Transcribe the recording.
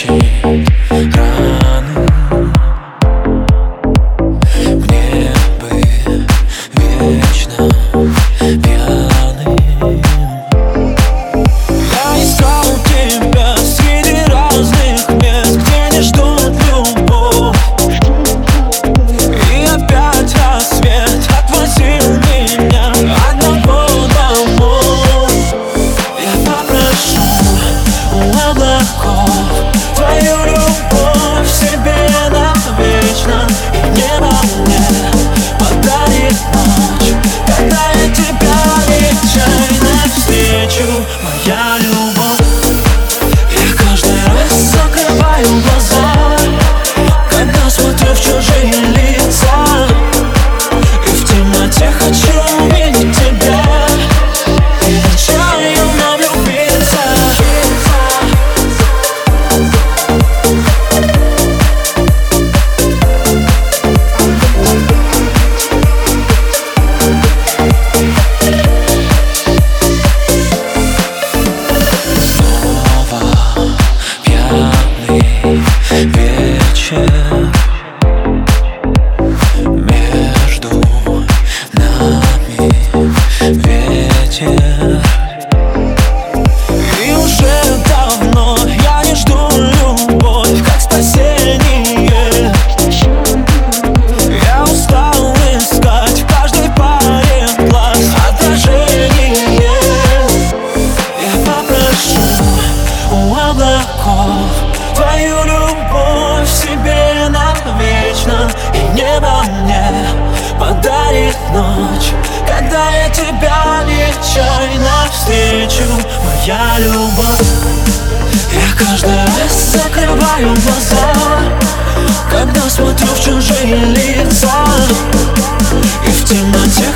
change. Небо мне подарит ночь Когда я тебя нечаянно встречу Моя любовь Я каждый раз закрываю глаза Когда смотрю в чужие лица. И в темноте